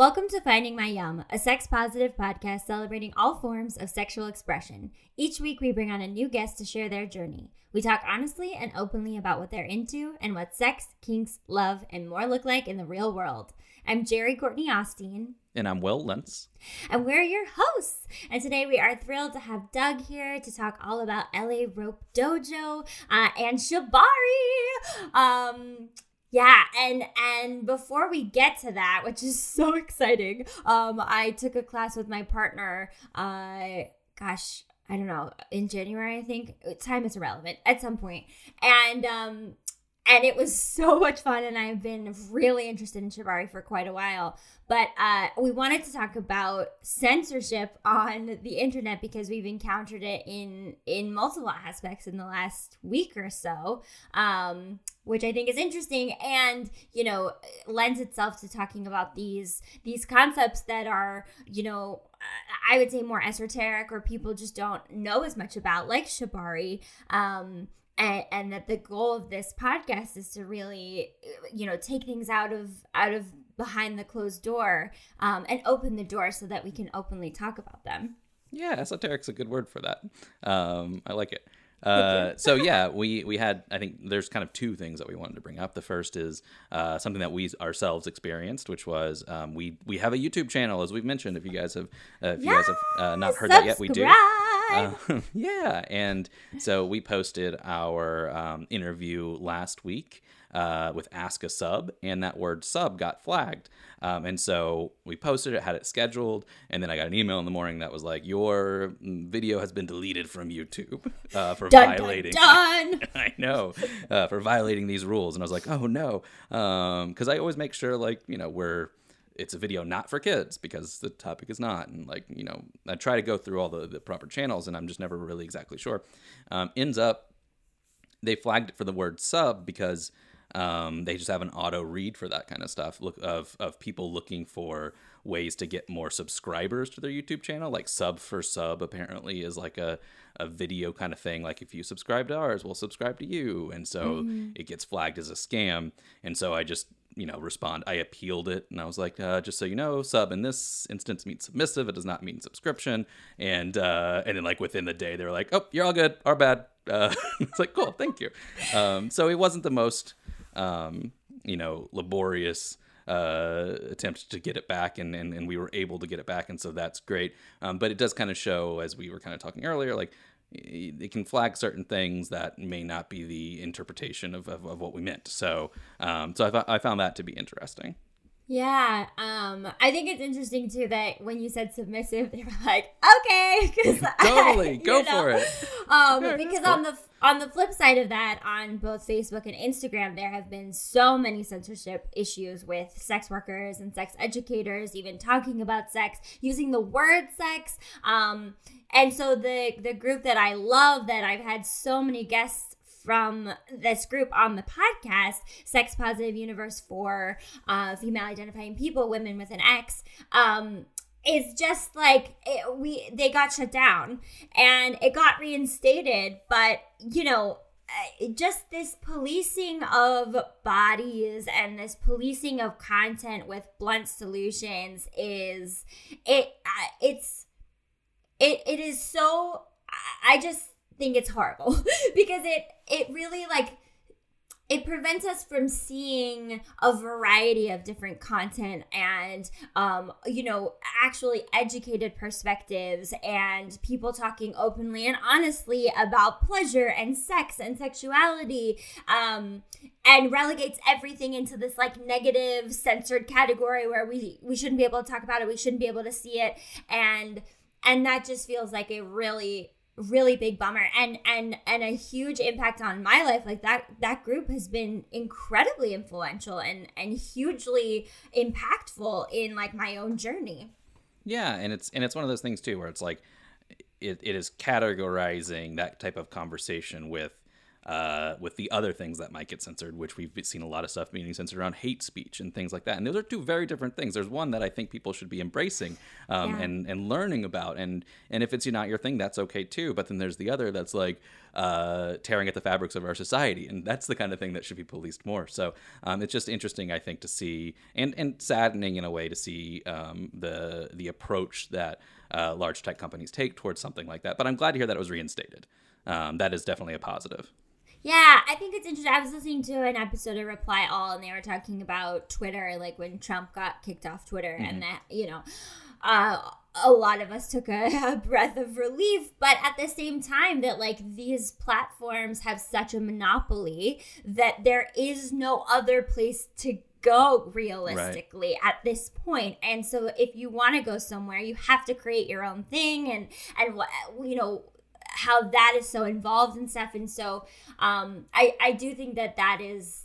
Welcome to Finding My Yum, a sex positive podcast celebrating all forms of sexual expression. Each week, we bring on a new guest to share their journey. We talk honestly and openly about what they're into and what sex, kinks, love, and more look like in the real world. I'm Jerry Courtney Austin. And I'm Will Lentz. And we're your hosts. And today we are thrilled to have Doug here to talk all about LA Rope Dojo uh, and Shibari. Um, yeah, and and before we get to that, which is so exciting, um, I took a class with my partner. Uh, gosh, I don't know, in January, I think. Time is irrelevant at some point, and um, and it was so much fun and i've been really interested in shibari for quite a while but uh, we wanted to talk about censorship on the internet because we've encountered it in in multiple aspects in the last week or so um, which i think is interesting and you know lends itself to talking about these these concepts that are you know I would say more esoteric or people just don't know as much about, like Shibari. Um, and, and that the goal of this podcast is to really you know take things out of out of behind the closed door um, and open the door so that we can openly talk about them. Yeah esoteric's a good word for that. Um, i like it uh, so yeah, we we had I think there's kind of two things that we wanted to bring up. The first is uh, something that we ourselves experienced, which was um, we we have a YouTube channel, as we've mentioned. If you guys have uh, if you guys have uh, not heard Subscribe. that yet, we do. Uh, yeah, and so we posted our um, interview last week uh, with Ask a Sub, and that word sub got flagged. Um, and so we posted it, had it scheduled, and then I got an email in the morning that was like, Your video has been deleted from YouTube uh, for dun, violating. Dun, dun. I know, uh, for violating these rules. And I was like, Oh no. Because um, I always make sure, like, you know, we're it's a video not for kids because the topic is not and like you know i try to go through all the, the proper channels and i'm just never really exactly sure um, ends up they flagged it for the word sub because um, they just have an auto read for that kind of stuff look of, of people looking for ways to get more subscribers to their youtube channel. Like sub for sub apparently is like a, a video kind of thing. Like if you subscribe to ours we'll subscribe to you. And so mm-hmm. it gets flagged as a scam. And so i just you know respond i appealed it. And i was like uh, just so you know sub in this instance means submissive. It does not mean subscription. And uh, and then like within the day they were like oh you're all good. Our bad. Uh, it's like cool. Thank you. Um, so it wasn't the most um, you know, laborious uh, attempt to get it back, and, and, and we were able to get it back, and so that's great. Um, but it does kind of show, as we were kind of talking earlier, like it can flag certain things that may not be the interpretation of, of, of what we meant. So, um, so I, I found that to be interesting. Yeah, um, I think it's interesting too that when you said submissive, they were like, "Okay," totally go know? for it. Um, because on the on the flip side of that, on both Facebook and Instagram, there have been so many censorship issues with sex workers and sex educators, even talking about sex, using the word sex. Um, and so the the group that I love, that I've had so many guests from this group on the podcast, Sex Positive Universe for uh, Female Identifying People, Women with an X. Um, is just like it, we they got shut down and it got reinstated but you know uh, just this policing of bodies and this policing of content with blunt solutions is it uh, it's it it is so i just think it's horrible because it it really like it prevents us from seeing a variety of different content and um, you know actually educated perspectives and people talking openly and honestly about pleasure and sex and sexuality um, and relegates everything into this like negative censored category where we we shouldn't be able to talk about it we shouldn't be able to see it and and that just feels like a really really big bummer. And and and a huge impact on my life. Like that that group has been incredibly influential and and hugely impactful in like my own journey. Yeah and it's and it's one of those things too where it's like it, it is categorizing that type of conversation with uh, with the other things that might get censored, which we've seen a lot of stuff being censored around hate speech and things like that. And those are two very different things. There's one that I think people should be embracing um, yeah. and and learning about, and and if it's not your thing, that's okay too. But then there's the other that's like uh, tearing at the fabrics of our society, and that's the kind of thing that should be policed more. So um, it's just interesting, I think, to see and and saddening in a way to see um, the the approach that uh, large tech companies take towards something like that. But I'm glad to hear that it was reinstated. Um, that is definitely a positive. Yeah, I think it's interesting. I was listening to an episode of Reply All, and they were talking about Twitter, like when Trump got kicked off Twitter, mm-hmm. and that you know, uh, a lot of us took a, a, breath of relief. But at the same time, that like these platforms have such a monopoly that there is no other place to go realistically right. at this point. point and so if you want to go somewhere you have to create your own thing and and what you know how that is so involved and stuff and so um i i do think that that is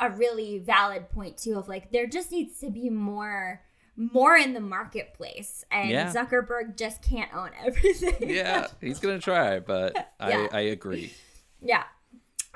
a really valid point too of like there just needs to be more more in the marketplace and yeah. zuckerberg just can't own everything yeah he's gonna try but yeah. i i agree yeah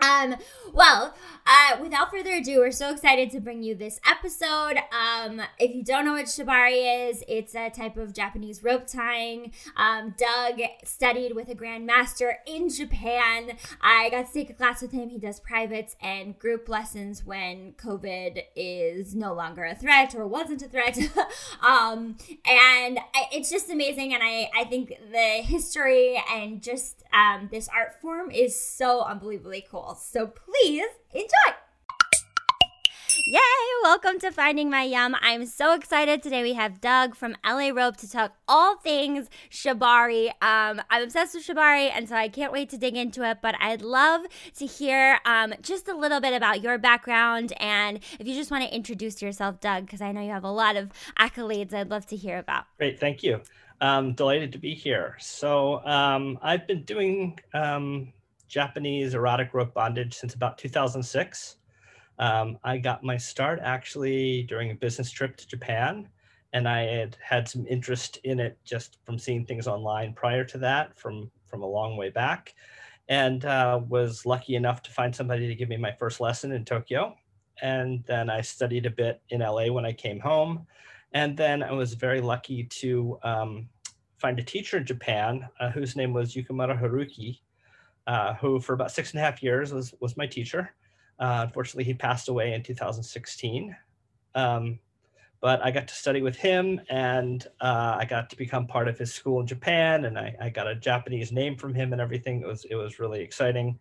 um, well, uh, without further ado, we're so excited to bring you this episode. Um, if you don't know what shibari is, it's a type of Japanese rope tying. Um, Doug studied with a grandmaster in Japan. I got to take a class with him. He does privates and group lessons when COVID is no longer a threat or wasn't a threat. um, and it's just amazing. And I, I think the history and just um, this art form is so unbelievably cool. So please enjoy. Yay! Welcome to Finding My Yum. I'm so excited. Today we have Doug from LA Rope to talk all things Shibari. Um, I'm obsessed with Shibari, and so I can't wait to dig into it. But I'd love to hear um, just a little bit about your background, and if you just want to introduce yourself, Doug, because I know you have a lot of accolades I'd love to hear about. Great, thank you. I'm delighted to be here. So um, I've been doing um, Japanese erotic rope bondage since about 2006. Um, I got my start actually during a business trip to Japan, and I had had some interest in it just from seeing things online prior to that, from from a long way back, and uh, was lucky enough to find somebody to give me my first lesson in Tokyo, and then I studied a bit in LA when I came home, and then I was very lucky to um, find a teacher in Japan uh, whose name was Yukimura Haruki, uh, who for about six and a half years was, was my teacher. Uh, unfortunately, he passed away in 2016. Um, but I got to study with him and uh, I got to become part of his school in Japan and I, I, got a Japanese name from him and everything. It was, it was really exciting.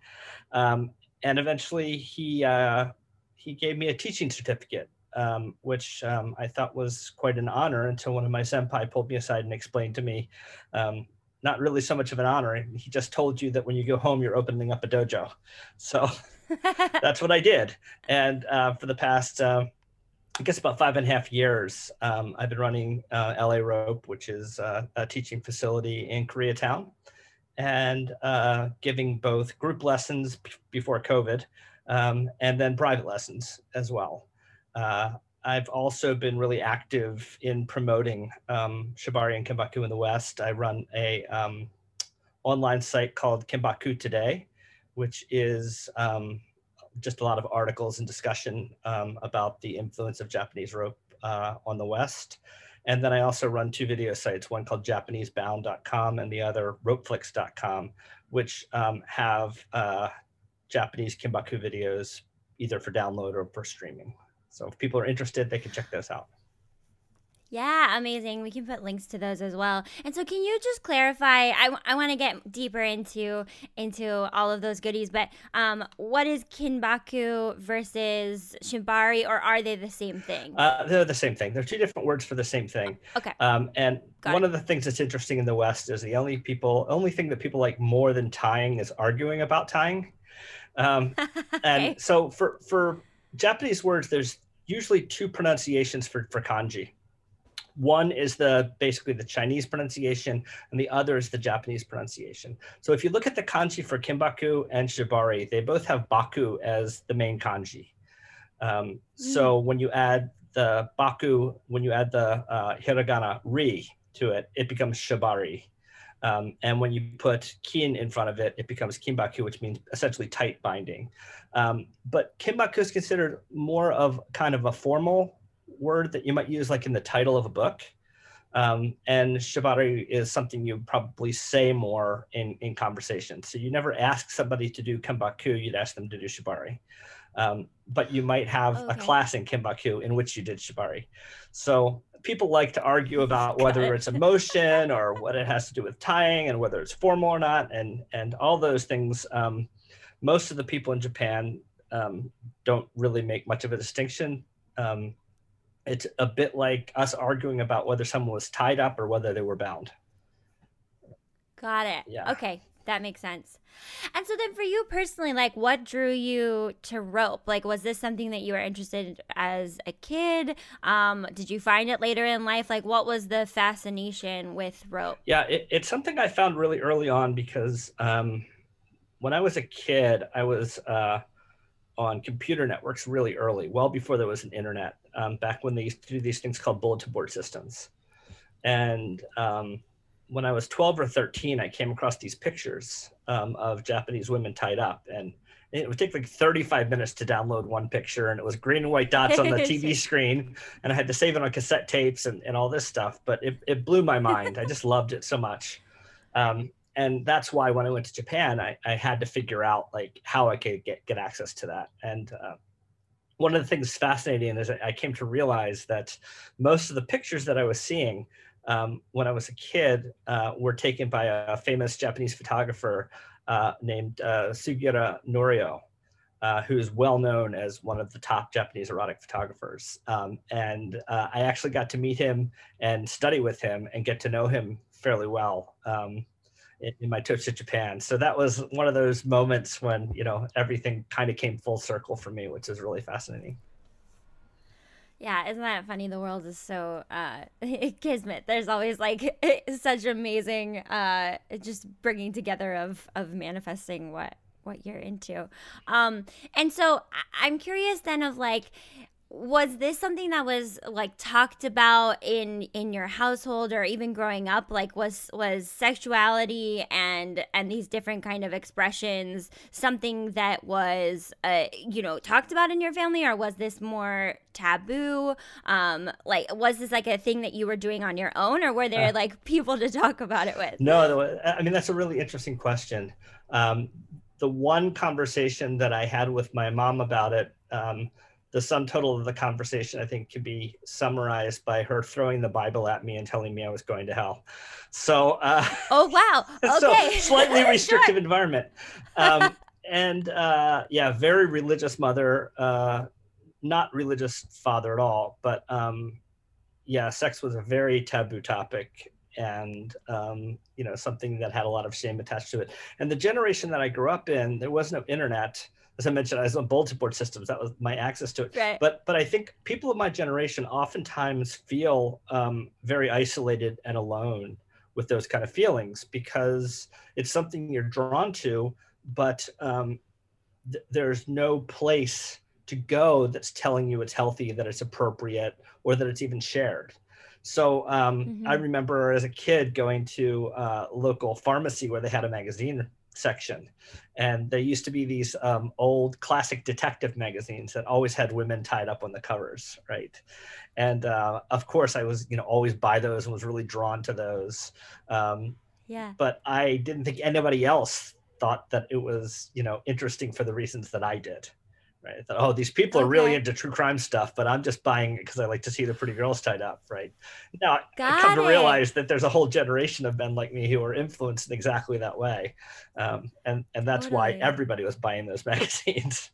Um, and eventually he, uh, he gave me a teaching certificate, um, which um, I thought was quite an honor until one of my senpai pulled me aside and explained to me um, not really so much of an honor. He just told you that when you go home, you're opening up a dojo. So that's what I did. And uh, for the past, uh, I guess, about five and a half years, um, I've been running uh, LA Rope, which is uh, a teaching facility in Koreatown, and uh, giving both group lessons before COVID um, and then private lessons as well. I've also been really active in promoting um, Shibari and Kimbaku in the West. I run a um, online site called Kinbaku Today, which is um, just a lot of articles and discussion um, about the influence of Japanese rope uh, on the West. And then I also run two video sites, one called JapaneseBound.com and the other Ropeflix.com, which um, have uh, Japanese Kimbaku videos either for download or for streaming. So if people are interested, they can check those out. Yeah, amazing. We can put links to those as well. And so, can you just clarify? I, w- I want to get deeper into into all of those goodies, but um, what is Kinbaku versus Shibari, or are they the same thing? Uh, they're the same thing. They're two different words for the same thing. Okay. Um, and Got one it. of the things that's interesting in the West is the only people, only thing that people like more than tying is arguing about tying. Um, okay. And so, for for Japanese words, there's usually two pronunciations for, for kanji. One is the basically the Chinese pronunciation, and the other is the Japanese pronunciation. So if you look at the kanji for Kimbaku and Shibari, they both have baku as the main kanji. Um, So mm. when you add the baku, when you add the uh, hiragana ri to it, it becomes Shibari. Um, and when you put kin in front of it, it becomes kinbaku, which means essentially tight binding. Um, but kinbaku is considered more of kind of a formal word that you might use like in the title of a book. Um, and shibari is something you probably say more in, in conversation. So you never ask somebody to do kinbaku, you'd ask them to do shibari. Um, but you might have okay. a class in kinbaku in which you did shibari. So people like to argue about whether it. it's emotion or what it has to do with tying and whether it's formal or not, and and all those things. Um, most of the people in Japan um, don't really make much of a distinction. Um, it's a bit like us arguing about whether someone was tied up or whether they were bound. Got it. Yeah. Okay, that makes sense. And so then for you personally, like what drew you to rope? Like was this something that you were interested in as a kid? Um, did you find it later in life? Like what was the fascination with rope? Yeah, it, it's something I found really early on because um, when I was a kid, I was uh, on computer networks really early, well before there was an internet um, back when they used to do these things called bulletin board systems. And um, when I was 12 or 13, I came across these pictures um, of Japanese women tied up. And it would take like 35 minutes to download one picture. And it was green and white dots on the TV screen. And I had to save it on cassette tapes and, and all this stuff. But it, it blew my mind. I just loved it so much. Um, and that's why when I went to Japan, I, I had to figure out like how I could get, get access to that. And uh, one of the things fascinating is I came to realize that most of the pictures that I was seeing um, when I was a kid uh, were taken by a famous Japanese photographer uh, named uh, Sugiura Norio, uh, who is well known as one of the top Japanese erotic photographers. Um, and uh, I actually got to meet him and study with him and get to know him fairly well. Um, in, my trip to Japan. So that was one of those moments when, you know, everything kind of came full circle for me, which is really fascinating. Yeah, isn't that funny? The world is so uh, kismet. There's always like such amazing, uh, just bringing together of of manifesting what what you're into. Um, and so I'm curious then of like, was this something that was like talked about in in your household or even growing up? Like was was sexuality and and these different kind of expressions something that was uh, you know talked about in your family or was this more taboo? Um like was this like a thing that you were doing on your own or were there uh, like people to talk about it with? No i mean that's a really interesting question. Um the one conversation that i had with my mom about it um the sum total of the conversation, I think, can be summarized by her throwing the Bible at me and telling me I was going to hell. So, uh, oh wow, okay, so slightly restrictive sure. environment, um, and uh, yeah, very religious mother, uh, not religious father at all, but um, yeah, sex was a very taboo topic and um, you know something that had a lot of shame attached to it. And the generation that I grew up in, there was no internet as I mentioned, I was on bulletin board systems. That was my access to it. Right. But but I think people of my generation oftentimes feel um, very isolated and alone with those kind of feelings because it's something you're drawn to, but um, th- there's no place to go that's telling you it's healthy, that it's appropriate, or that it's even shared. So um, mm-hmm. I remember as a kid going to a uh, local pharmacy where they had a magazine section. And there used to be these um, old classic detective magazines that always had women tied up on the covers right? And uh, of course i was you know always buy those and was really drawn to those. Um, yeah. but i didn't think anybody else thought that it was you know interesting for the reasons that i did right? I thought, oh, these people okay. are really into true crime stuff, but I'm just buying it because I like to see the pretty girls tied up, right? Now Got I come it. to realize that there's a whole generation of men like me who are influenced in exactly that way, um, and and that's totally. why everybody was buying those magazines.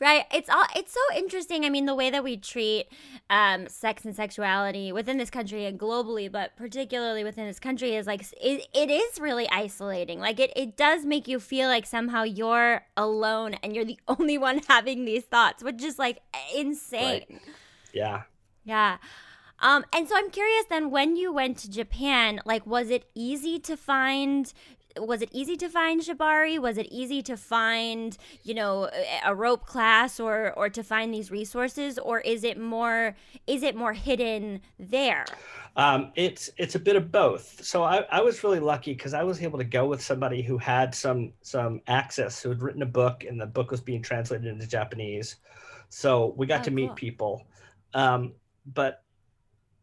Right it's all it's so interesting i mean the way that we treat um, sex and sexuality within this country and globally but particularly within this country is like it, it is really isolating. Like it, it does make you feel like somehow you're alone and you're the only one having these thoughts which is like insane. Right. yeah. Yeah. Um, and so I'm curious then when you went to Japan, like was it easy to find was it easy to find shibari was it easy to find you know a rope class or or to find these resources or is it more is it more hidden there Um, it's it's a bit of both. So I, I was really lucky because I was able to go with somebody who had some some access, who had written a book, and the book was being translated into Japanese. So we got Oh, to meet cool. people. Um, but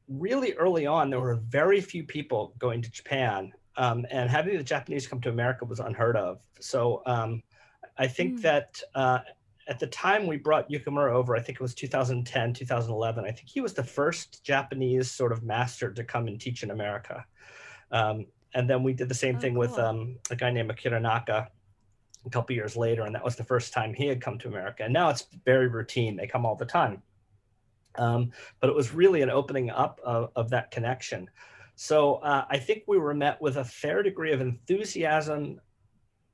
really early on, there were very few people going to Japan, um, and having the Japanese come to America was unheard of. So um, I think Mm. that uh, at the time we brought Yukimura over, I think it was 2010, 2011. I think he was the first Japanese sort of master to come and teach in America. Um, and then we did the same Oh, thing with cool. um, a guy named Akira Naka a couple years later, and that was the first time he had come to America. And now it's very routine; they come all the time. Um, but it was really an opening up of, of that connection. So uh, I think we were met with a fair degree of enthusiasm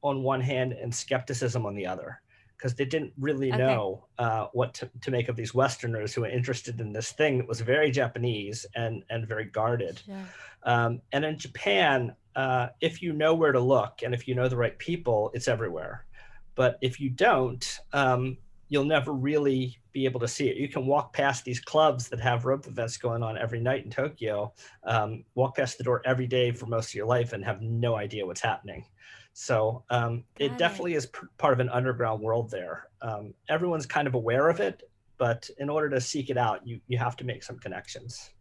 on one hand and skepticism on the other, because they didn't really Okay. know uh, what to, to make of these Westerners who were interested in this thing that was very Japanese and and very guarded. Um, and in Japan, uh, if you know where to look and if you know the right people, it's everywhere. But if you don't, um, you'll never really be able to see it. You can walk past these clubs that have rope events going on every night in Tokyo, um, walk past the door every day for most of your life and have no idea what's happening. So um, it it. definitely is p- part of an underground world there. Um, everyone's kind of aware of it, but in order to seek it out, you, you have to make some connections.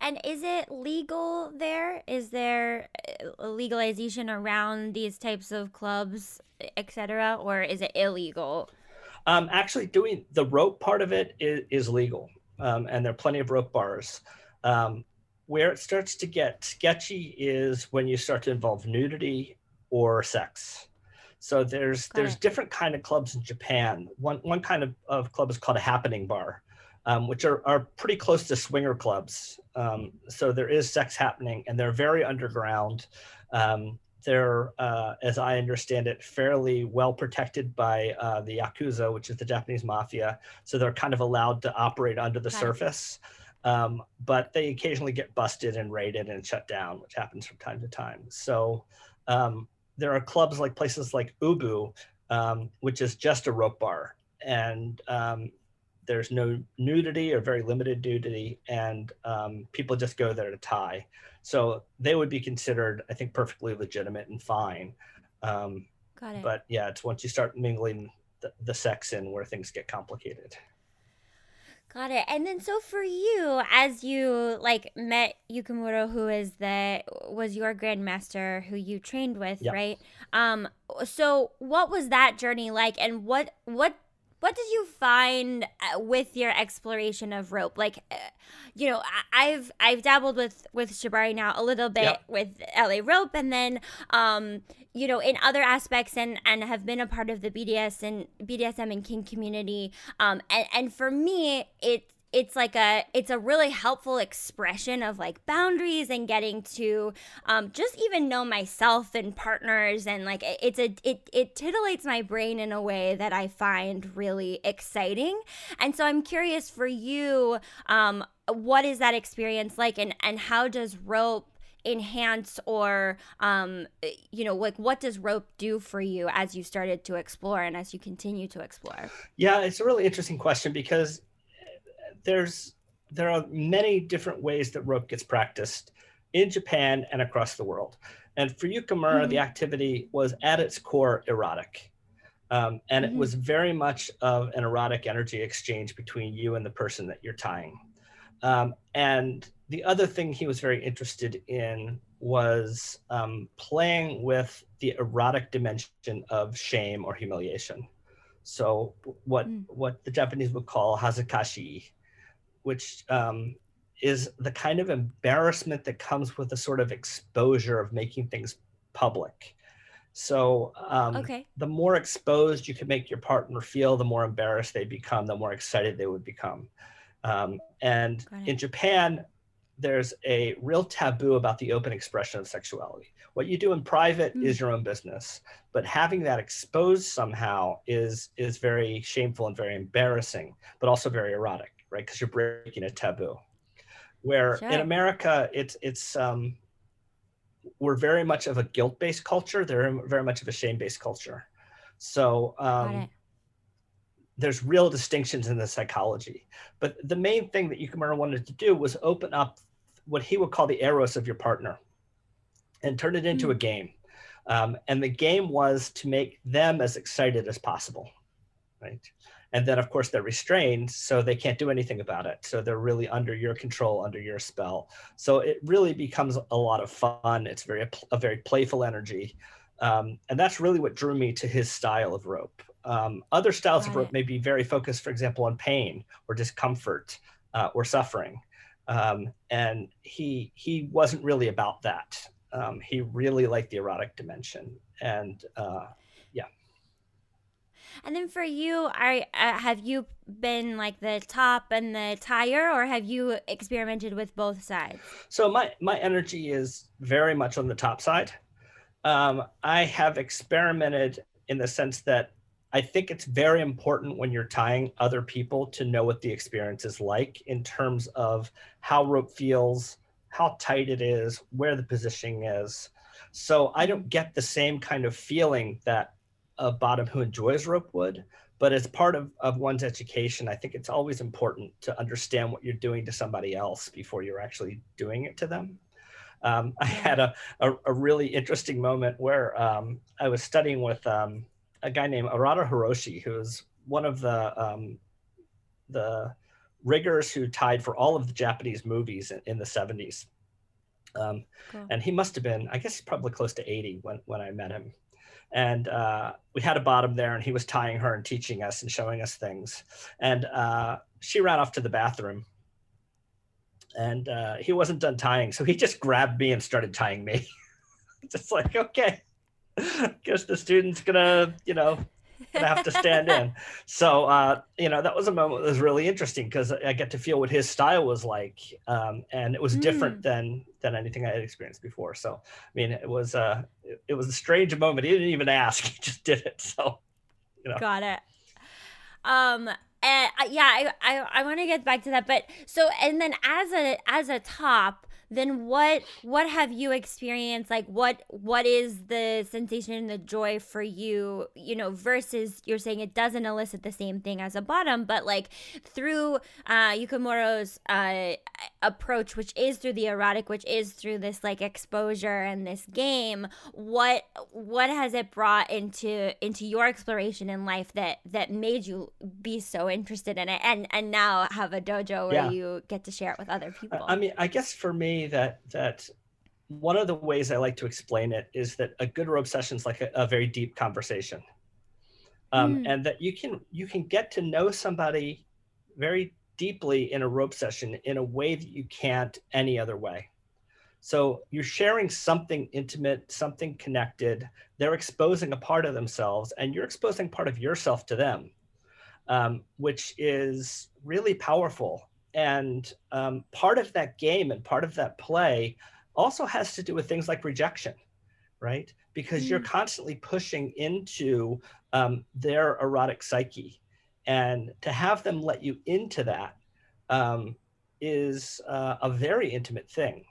And is it legal there? Is there uh, legalization around these types of clubs, etc., or is it illegal? Um, actually, doing the rope part of it is, is legal, um, and there are plenty of rope bars. Um, where it starts to get sketchy is when you start to involve nudity or sex. So there's Got there's it. different kind of clubs in Japan. One one kind of, of club is called a happening bar, um, which are, are pretty close to swinger clubs. Um, so there is sex happening, and they're very underground. Um, they're, uh, as I understand it, fairly well protected by uh, the Yakuza, which is the Japanese mafia. So they're kind of allowed to operate under the Got surface. Um, but they occasionally get busted and raided and shut down, which happens from time to time. So um, there are clubs like places like Ubu, um, which is just a rope bar. And um, there's no nudity or very limited nudity, and um, people just go there to tie. So they would be considered, I think, perfectly legitimate and fine. Um, Got it. but yeah, it's once you start mingling the, the sex in where things get complicated. Got it. And then so for you, as you like met Yukimura, who is the was your grandmaster who you trained with, Yep. right? Um so what was that journey like and what what what did you find uh, with your exploration of rope like uh, you know i've i've dabbled with with shibari now a little bit Yep. with la rope and then um you know in other aspects and and have been a part of the bds and bdsm and kink community um and and for me it it's like a it's a really helpful expression of like boundaries and getting to um, just even know myself and partners and like it's a it, it titillates my brain in a way that i find really exciting. And so i'm curious for you um, what is that experience like and and how does rope enhance or um you know like what does rope do for you as you started to explore and as you continue to explore? Yeah, it's a really interesting question because there's there are many different ways that rope gets practiced in Japan and across the world. And for Yukimura, the activity was at its core erotic. Um, and it Mhm. was very much of an erotic energy exchange between you and the person that you're tying. Um, and the other thing he was very interested in was um, playing with the erotic dimension of shame or humiliation. So what Mm. what the Japanese would call hazukashi, which um, is the kind of embarrassment that comes with a sort of exposure of making things public. So um, okay the more exposed you can make your partner feel, the more embarrassed they become, the more excited they would become. Um, and in Japan, there's a real taboo about the open expression of sexuality. What you do in private Mm. is your own business, but having that exposed somehow is is very shameful and very embarrassing, but also very erotic, right? Because you're breaking a taboo. Where in America, it's it's um, we're very much of a guilt-based culture. They're very much of a shame-based culture. So um, there's real distinctions in the psychology. But the main thing that Yukimura wanted to do was open up what he would call the eros of your partner and turn it into mm. a game. Um, and the game was to make them as excited as possible, right? And then, of course, they're restrained, so they can't do anything about it. So they're really under your control, under your spell. So it really becomes a lot of fun. It's very a very playful energy, um, and that's really what drew me to his style of rope. Um, other styles Got of rope may be very focused, for example, on pain or discomfort uh, or suffering, um, and he he wasn't really about that. Um, he really liked the erotic dimension, and uh. And then for you, are uh, have you been like the top and the tire, or have you experimented with both sides? So my my energy is very much on the top side. Um, I have experimented in the sense that I think it's very important when you're tying other people to know what the experience is like in terms of how rope feels, how tight it is, where the positioning is. So I don't get the same kind of feeling that a bottom who enjoys rope would, but as part of, of one's education, I think it's always important to understand what you're doing to somebody else before you're actually doing it to them. Um, I had a, a, a, really interesting moment where um, I was studying with um, a guy named Urado Hiroshi, who is one of the um, the riggers who tied for all of the Japanese movies in, in the 70s. Um, cool. And he must have been, I guess, probably close to 80 when, when I met him. And uh, we had a bottom there, and he was tying her and teaching us and showing us things. And uh, she ran off to the bathroom. And uh, he wasn't done tying. So he just grabbed me and started tying me. just like, okay, guess the student's gonna, you know, gonna have to stand in. So uh, you know, that was a moment that was really interesting because I get to feel what his style was like, um, and it was mm. different than than anything I had experienced before. So I mean, it was uh, it, it was a strange moment. He didn't even ask; he just did it. So you know, got it. Um, and uh, yeah, I I, I want to get back to that, but so and then as a as a top then what what have you experienced? Like what what is the sensation and the joy for you you know versus you're saying it doesn't elicit the same thing as a bottom but like through uh Yukimura's uh approach which is through the erotic which is through this like exposure and this game what what has it brought into into your exploration in life that that made you be so interested in it? And and now have a dojo where yeah. you get to share it with other people. I mean i guess for me that that one of the ways I like to explain it is that a good rope session is like a, a very deep conversation, um, mm. and that you can you can get to know somebody very deeply in a rope session in a way that you can't any other way. So you're sharing something intimate, something connected. They're exposing a part of themselves, and you're exposing part of yourself to them, um, which is really powerful and um, part of that game and part of that play also has to do with things like rejection, right? Because mm. you're constantly pushing into um, their erotic psyche. And to have them let you into that um, is uh, a very intimate thing.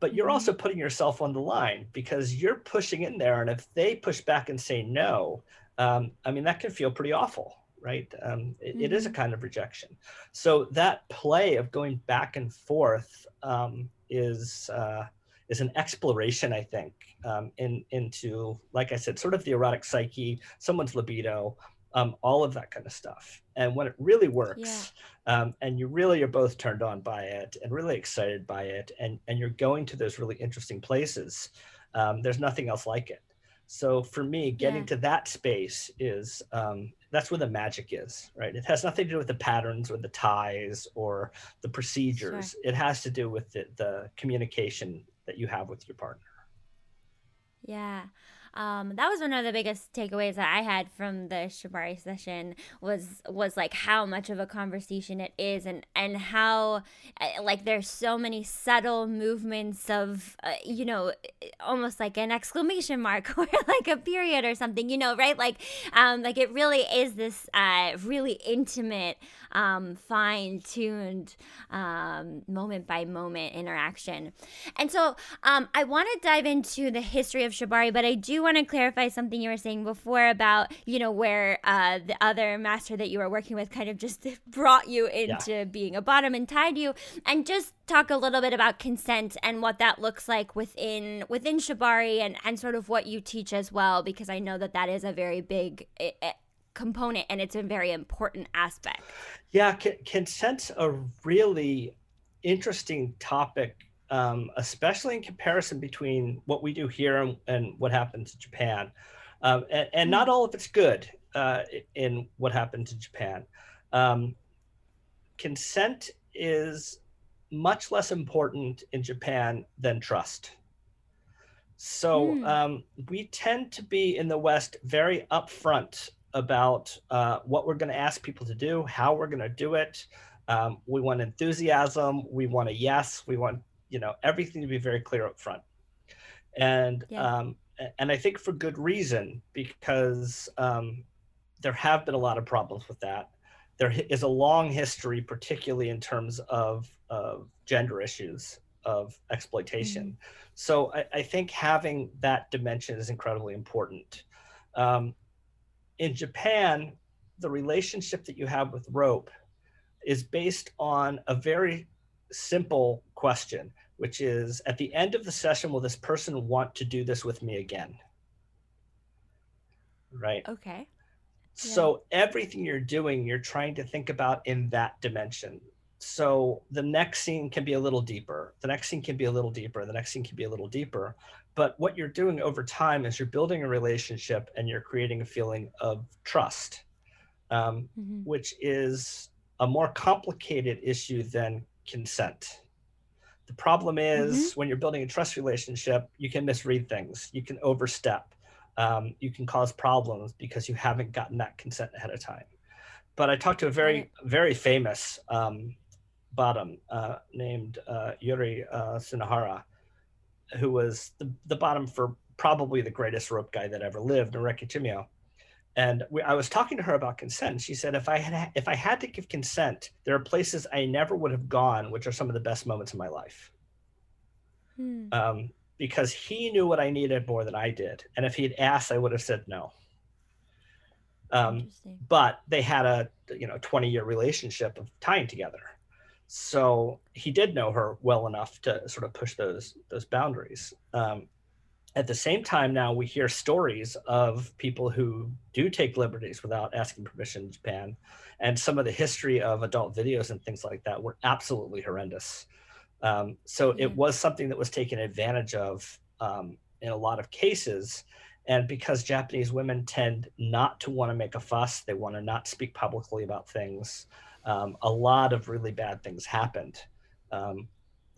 But you're also mm-hmm. putting yourself on the line because you're pushing in there. And if they push back and say no, um, I mean, that can feel pretty awful, right? Um, it, mm-hmm. it is a mm-hmm. kind of rejection. So that play of going back and forth um, is uh, is an exploration, I think, um, in into like I said, sort of the erotic psyche, someone's libido, um, all of that kind of stuff. And when it really works, yeah. um, and you really are both turned on by it and really excited by it, and and you're going to those really interesting places, um, there's nothing else like it. So for me, getting yeah. to that space is um, that's where the magic is, right? It has nothing to do with the patterns or the ties or the procedures. Sure. It has to do with the, the communication that you have with your partner. Yeah um, that was one of the biggest takeaways that I had from the Shibari session was was like how much of a conversation it is and and how uh, like there's so many subtle movements of uh, you know almost like an exclamation mark or like a period or something you know right like um like it really is this uh really intimate um, fine tuned, um, moment by moment interaction. And so um, I want to dive into the history of Shibari, but I do want to clarify something you were saying before about, you know, where uh, the other master that you were working with kind of just brought you into yeah. being a bottom and tied you. And just talk a little bit about consent and what that looks like within within Shibari and, and sort of what you teach as well, because I know that that is a very big eh, eh, component and it's a very important aspect. Yeah, c- consent's a really interesting topic, um, especially in comparison between what we do here and, and what happens in Japan. Um, and, and, not all of it's good uh, in what happened in Japan. Um, consent is much less important in Japan than trust. So mm. um, we tend to be in the West very upfront about uh, what we're going to ask people to do, how we're going to do it. Um, we want enthusiasm. We want a yes. We want you know everything to be very clear up front. And yeah. um, and I think for good reason because um, there have been a lot of problems with that. There is a long history, particularly in terms of, of gender issues of exploitation. Mm-hmm. So I, I, think having that dimension is incredibly important. Um, in Japan, the relationship that you have with rope is based on a very simple question, which is at the end of the session, will this person want to do this with me again? Right. Okay. So yeah. everything you're doing, you're trying to think about in that dimension. So the next scene can be a little deeper. The next scene can be a little deeper. The next scene can be a little deeper. But what you're doing over time is you're building a relationship and you're creating a feeling of trust, um, mm-hmm. which is a more complicated issue than consent. The problem is mm-hmm. when you're building a trust relationship, you can misread things, you can overstep, um, you can cause problems because you haven't gotten that consent ahead of time. But I talked to a very, very famous um, bottom uh, named uh, Yuri uh, Tsunohara, who was the, the bottom for probably the greatest rope guy that ever lived, Nureki Chimuo. And we, I was talking to her about consent. She said, if I had if I had to give consent, there are places I never would have gone, which are some of the best moments of my life. Hmm. Um, because he knew what I needed more than I did, and if he had asked, I would have said no. Um, but they had a you know 20 year relationship of tying together, so he did know her well enough to sort of push those those boundaries. Um, at the same time, now we hear stories of people who do take liberties without asking permission in Japan, and some of the history of adult videos and things like that were absolutely horrendous. Um, so it was something that was taken advantage of um, in a lot of cases. And because Japanese women tend not to want to make a fuss, they want to not speak publicly about things. Um, a lot of really bad things happened um,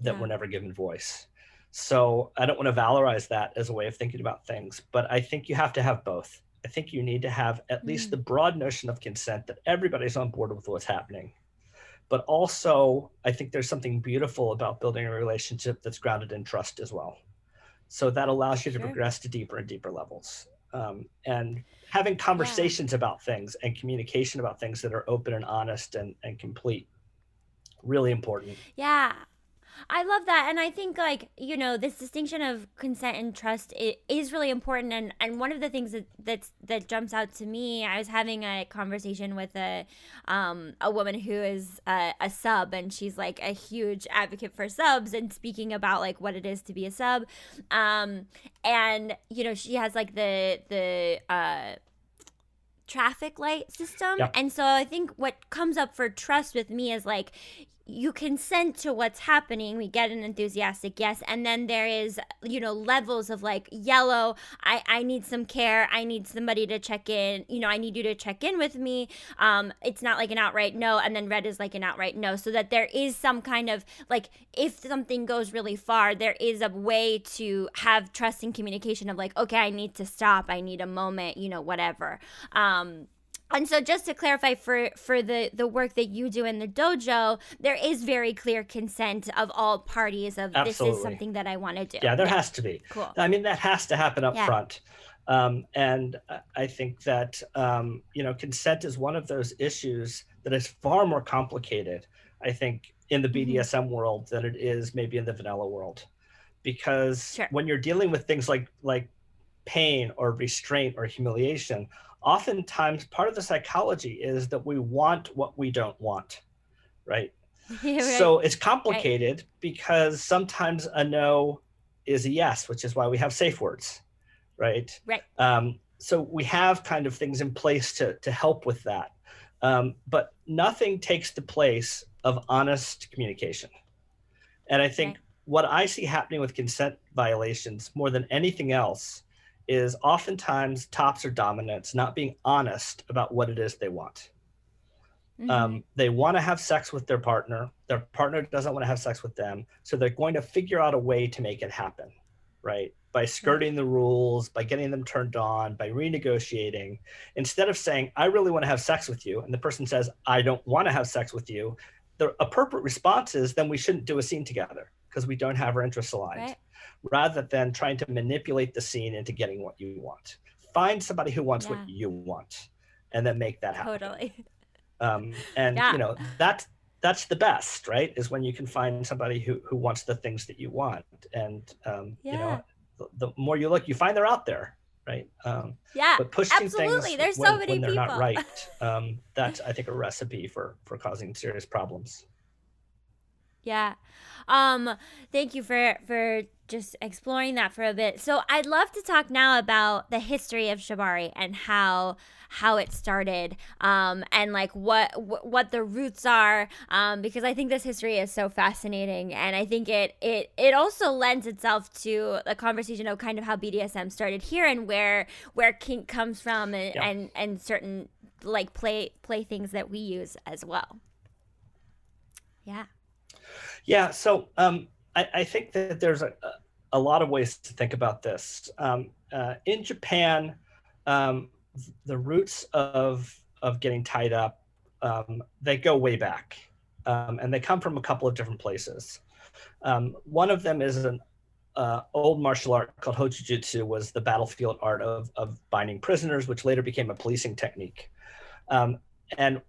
that yeah. were never given voice. So I don't want to valorize that as a way of thinking about things, but I think you have to have both. I think you need to have at mm. least the broad notion of consent that everybody's on board with what's happening. But also, I think there's something beautiful about building a relationship that's grounded in trust as well. So that allows you to sure. progress to deeper and deeper levels. Um, and having conversations yeah. about things and communication about things that are open and honest and, and complete really important yeah I love that, and I think like you know this distinction of consent and trust is really important. And and one of the things that that's that jumps out to me, I was having a conversation with a um a woman who is a, a sub, and she's like a huge advocate for subs and speaking about like what it is to be a sub, um and you know she has like the the uh traffic light system. Yep. And so I think what comes up for trust with me is like you consent to what's happening we get an enthusiastic yes and then there is you know levels of like yellow i i need some care i need somebody to check in you know i need you to check in with me um it's not like an outright no and then red is like an outright no so that there is some kind of like if something goes really far there is a way to have trust and communication of like okay i need to stop i need a moment you know whatever um and so just to clarify for for the the work that you do in the dojo there is very clear consent of all parties of Absolutely. this is something that i want to do yeah there yeah. has to be cool i mean that has to happen up yeah. front um, and i think that um, you know consent is one of those issues that is far more complicated, I think, in the. BDSM world than it is maybe in the vanilla world. Because Sure. when you're dealing with things like like pain or restraint or humiliation, oftentimes part of the psychology is that we want what we don't want, right? Yeah, right. So it's complicated because sometimes a no is a yes, which is why we have safe words, right? Right. Um, so we have kind of things in place to to help with that, um, but nothing takes the place of honest communication. And I think Right. what I see happening with consent violations more than anything else is oftentimes tops or dominants not being honest about what it is they want. Mhm. um, they want to have sex with their partner. Their partner doesn't want to have sex with them. So they're going to figure out a way to make it happen right? By skirting the rules by getting them turned on by renegotiating. Instead of saying i really want to have sex with you and the person says i don't want to have sex with you the appropriate response is then we shouldn't do a scene together because we don't have our interests aligned. Right. Rather than trying to manipulate the scene into getting what you want find somebody who wants Yeah. what you want and then make that happen totally. um, and Yeah. you know that's that's the best right is when you can find somebody who, who wants the things that you want and um, you know the, the more you look you find they're out there right um, Yeah. but pushing absolutely. things There's so when, many when they're not right um, that's i think a recipe for for causing serious problems Yeah. Um thank you for for just exploring that for a bit. So I'd love to talk now about the history of Shibari and how how it started um and like what wh- what the roots are um because I think this history is so fascinating and I think it it it also lends itself to the conversation of kind of how BDSM started here and where where kink comes from and Yeah. and, and certain like play play things that we use as well. Yeah. Yeah, so um, I, I think that there's a, a lot of ways to think about this. Um, uh, in Japan, um, the roots of of getting tied up um, they go way back, um, and they come from a couple of different places. Um, one of them is an uh, old martial art called Hojojutsu, was the battlefield art of of binding prisoners, which later became a policing technique. Um, and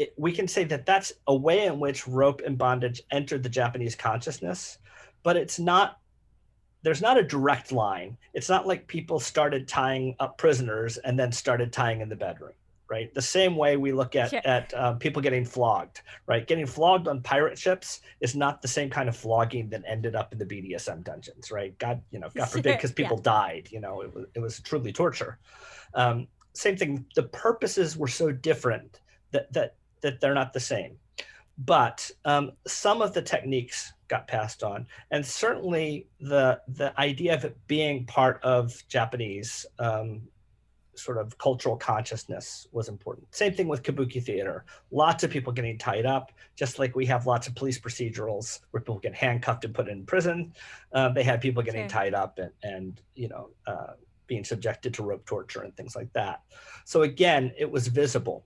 it, we can say that that's a way in which rope and bondage entered the Japanese consciousness, but it's not. There's not a direct line. It's not like people started tying up prisoners and then started tying in the bedroom, right? The same way we look at at um, people getting flogged, right? Getting flogged on pirate ships is not the same kind of flogging that ended up in the BDSM dungeons, right? God, you know, God forbid, because yeah. people died. You know, it was it was truly torture. Um, same thing. The purposes were so different that that that they're not the same. But um, some of the techniques got passed on, and certainly the the idea of it being part of Japanese um, sort of cultural consciousness was important. Same thing with kabuki theater. Lots of people getting tied up, just like we have lots of police procedurals where people get handcuffed and put in prison. Uh, they had people getting Sure. tied up and, and you know uh, being subjected to rope torture and things like that. So again, it was visible,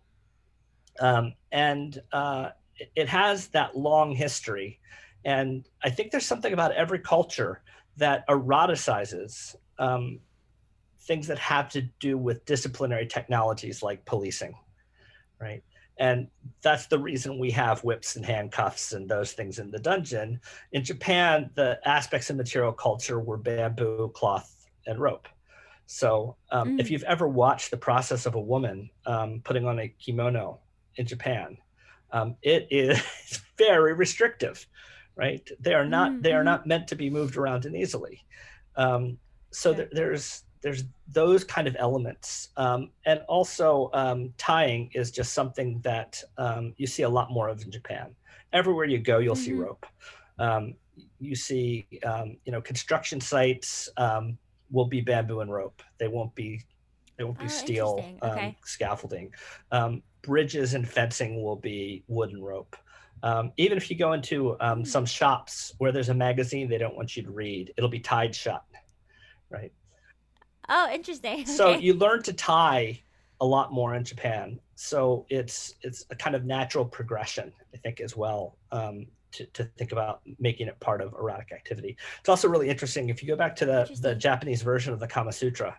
um, and uh, it- has that long history. And I think there's something about every culture that eroticizes um, things that have to do with disciplinary technologies like policing, right? And that's the reason we have whips and handcuffs and those things in the dungeon. In Japan, the aspects of material culture were bamboo, cloth, and rope. So um, if Mm. you've ever watched the process of a woman um, putting on a kimono in Japan, um, it is very restrictive, right? They are not they are Mhm. not meant to be moved around and easily. Um, so there, there's there's those kind of elements, um, and also um, tying is just something that um, you see a lot more of in Japan. Everywhere you go, you'll see Mhm. rope. Um, you see, um, you know, construction sites um, will be bamboo and rope. They won't be they won't be Oh, steel um, Okay. scaffolding. Um, bridges and fencing will be wood and rope. Um, even if you go into um, Hmm. some shops where there's a magazine they don't want you to read, it'll be tied shut, right? Oh, interesting. So you learn to tie a lot more in Japan. So it's it's a kind of natural progression, I think, as well. Um, to, to think about making it part of erotic activity. It's also really interesting if you go back to the, the Japanese version of the Kama Sutra.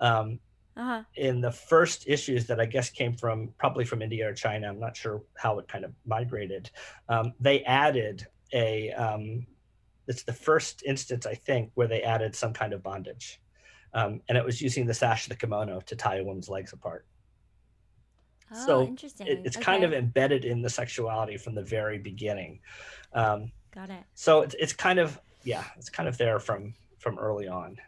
Um, uh-huh. in the first issues that I guess came from probably from India or China. I'm not sure how it kind of migrated. Um, they added a. Um, it's the first instance I think where they added some kind of bondage, um, and it was using the sash of the kimono to tie a woman's legs apart. Oh, so interesting. It, it's okay. kind of embedded in the sexuality from the very beginning. Um, Got it. So it's it's kind of yeah, it's kind of there from from early on.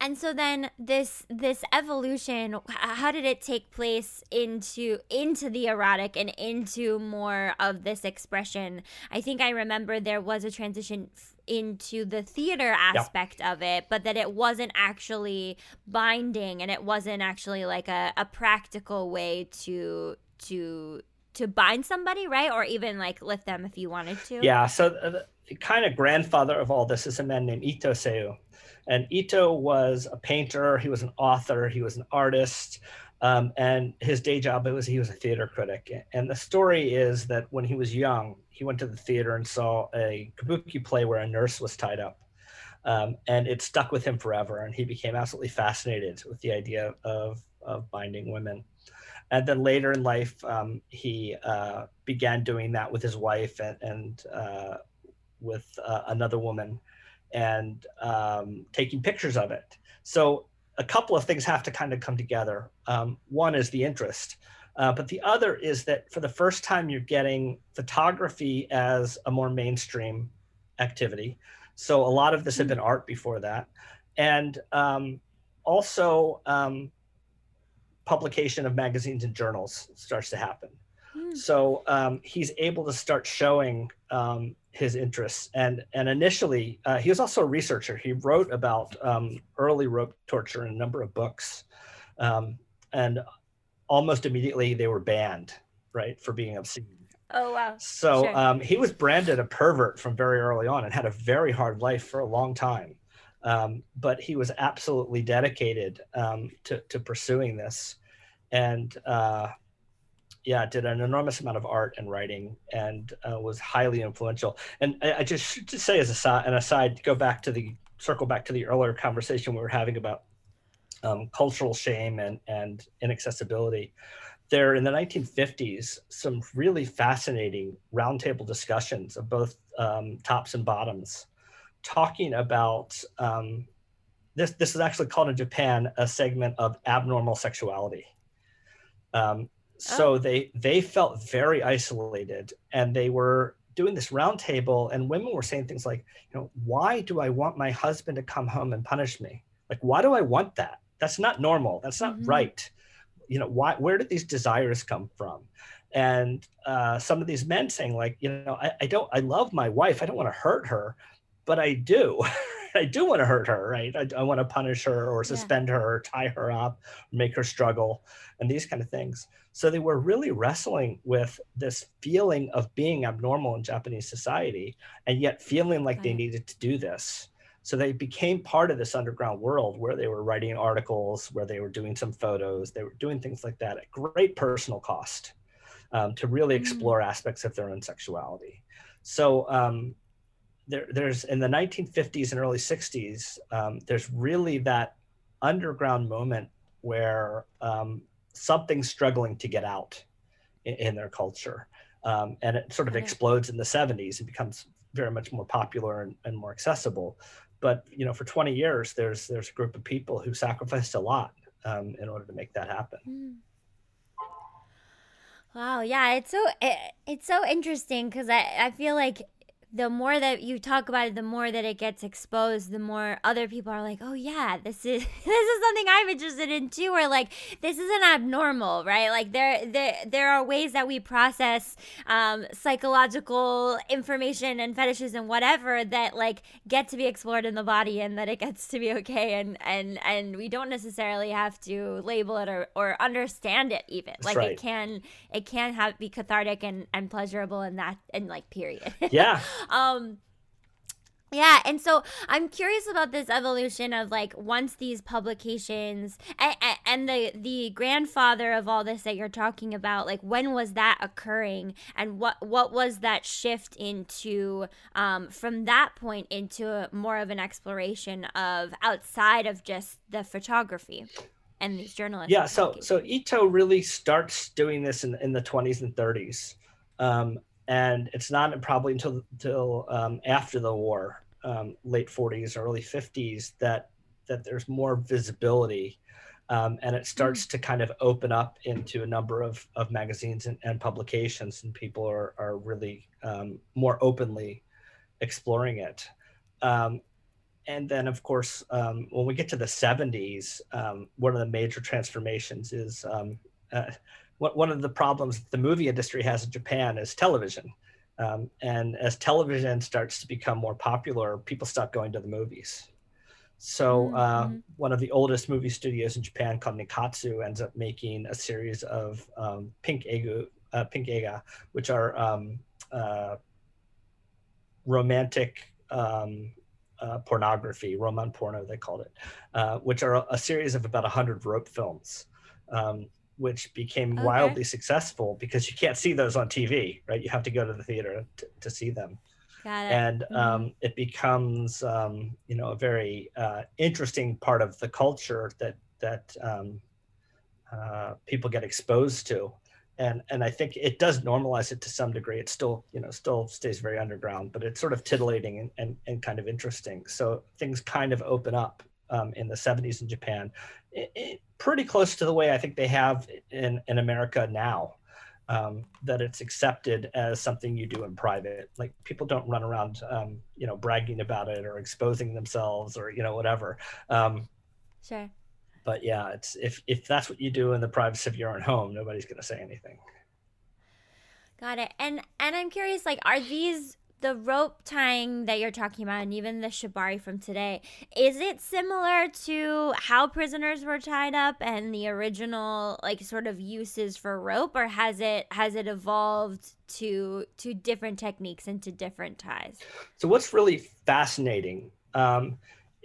And so then this this evolution, how did it take place into into the erotic and into more of this expression? I think I remember there was a transition into the theater aspect of it, but that it wasn't actually binding and it wasn't actually like a, a practical way to to to bind somebody, right? Or even like lift them if you wanted to. Yeah. So the, the kind of grandfather of all this is a man named Ito Seiu. And Ito was a painter, he was an author, he was an artist. Um, and his day job was he was a theater critic. And the story is that when he was young, he went to the theater and saw a kabuki play where a nurse was tied up. Um, and it stuck with him forever. And he became absolutely fascinated with the idea of, of binding women. And then later in life, um, he uh, began doing that with his wife and, and uh, with uh, another woman and um, taking pictures of it. So a couple of things have to kind of come together. Um, one is the interest, uh, but the other is that for the first time you're getting photography as a more mainstream activity. So a lot of this had been art before that, and um, also um, publication of magazines and journals starts to happen. Mm. So um, he's able to start showing um, his interests. And and initially, uh, he was also a researcher. He wrote about um, early rope torture in a number of books, um, and almost immediately they were banned, right, for being obscene. Oh wow! So sure. um, he was branded a pervert from very early on and had a very hard life for a long time. Um, but he was absolutely dedicated um, to to pursuing this, and uh, yeah, did an enormous amount of art and writing and uh, was highly influential. And I, I just should say as a, an aside, go back to the circle back to the earlier conversation we were having about um, cultural shame and, and inaccessibility. There in the 1950s, some really fascinating roundtable discussions of both um, tops and bottoms, talking about um, this. This is actually called in Japan a segment of abnormal sexuality. Um, so oh. they they felt very isolated and they were doing this roundtable and women were saying things like you know why do i want my husband to come home and punish me like why do i want that that's not normal that's not mm-hmm. right you know why where did these desires come from and uh, some of these men saying like you know I, I don't i love my wife i don't want to hurt her but i do I do want to hurt her, right? I, I want to punish her or suspend yeah. her or tie her up, make her struggle, and these kind of things. So they were really wrestling with this feeling of being abnormal in Japanese society and yet feeling like right. they needed to do this. So they became part of this underground world where they were writing articles, where they were doing some photos, they were doing things like that at great personal cost um, to really mm. explore mm. aspects of their own sexuality. So um, there, there's in the 1950s and early 60s, um, there's really that underground moment where um, something's struggling to get out in, in their culture. Um, and it sort of explodes in the 70s and becomes very much more popular and, and, more accessible. But you know, for 20 years, there's there's a group of people who sacrificed a lot um, in order to make that happen. Mm. Wow, yeah, it's so it, it's so interesting because I I feel like the more that you talk about it, the more that it gets exposed, the more other people are like, "Oh yeah, this is this is something I'm interested in too," or like, "This isn't abnormal, right?" Like there there there are ways that we process um, psychological information and fetishes and whatever that like get to be explored in the body and that it gets to be okay, and and and we don't necessarily have to label it or, or understand it even. That's like right. it can it can have be cathartic and and pleasurable and that and like period. Yeah. Um, Yeah, and so I'm curious about this evolution of like once these publications and, and, the the grandfather of all this that you're talking about, like when was that occurring, and what what was that shift into um, from that point into more of an exploration of outside of just the photography and these journalists. Yeah, so so Ito really starts doing this in in the 20s and 30s. Um, and it's not probably until until um, after the war um, late 40s, early 50s that that there's more visibility, um, and it starts mm. to kind of open up into a number of, of magazines and, and publications, and people are are really um, more openly exploring it. Um, and then, of course, um, when we get to the 70s, um, one of the major transformations is uh, one of the problems the movie industry has in Japan is television. Um, and as television starts to become more popular, people stop going to the movies. So uh, mm-hmm. one of the oldest movie studios in Japan called Nikkatsu ends up making a series of um, pink egu, uh, pink eiga, which are um, uh, romantic um, uh, pornography, roman porno they called it, uh, which are a, a, series of about hundred rope films. Um, which became okay. wildly successful because you can't see those on TV, right? You have to go to the theater to, to see them. Got it. And mm-hmm. um, it becomes, um, you know, a very uh, interesting part of the culture that that um, uh, people get exposed to, and and I think it does normalize it to some degree. It still, you know, still stays very underground, but it's sort of titillating and and, and kind of interesting. So things kind of open up um, in the 70s in Japan, it, it, pretty close to the way I think they have in, in America now. Um, that it's accepted as something you do in private. Like people don't run around, um, you know, bragging about it or exposing themselves or you know whatever. Um, sure. But yeah, it's if if that's what you do in the privacy of your own home, nobody's going to say anything. Got it. And and I'm curious, like, are these the rope tying that you're talking about and even the shibari from today is it similar to how prisoners were tied up and the original like sort of uses for rope or has it has it evolved to to different techniques and to different ties? So what's really fascinating um,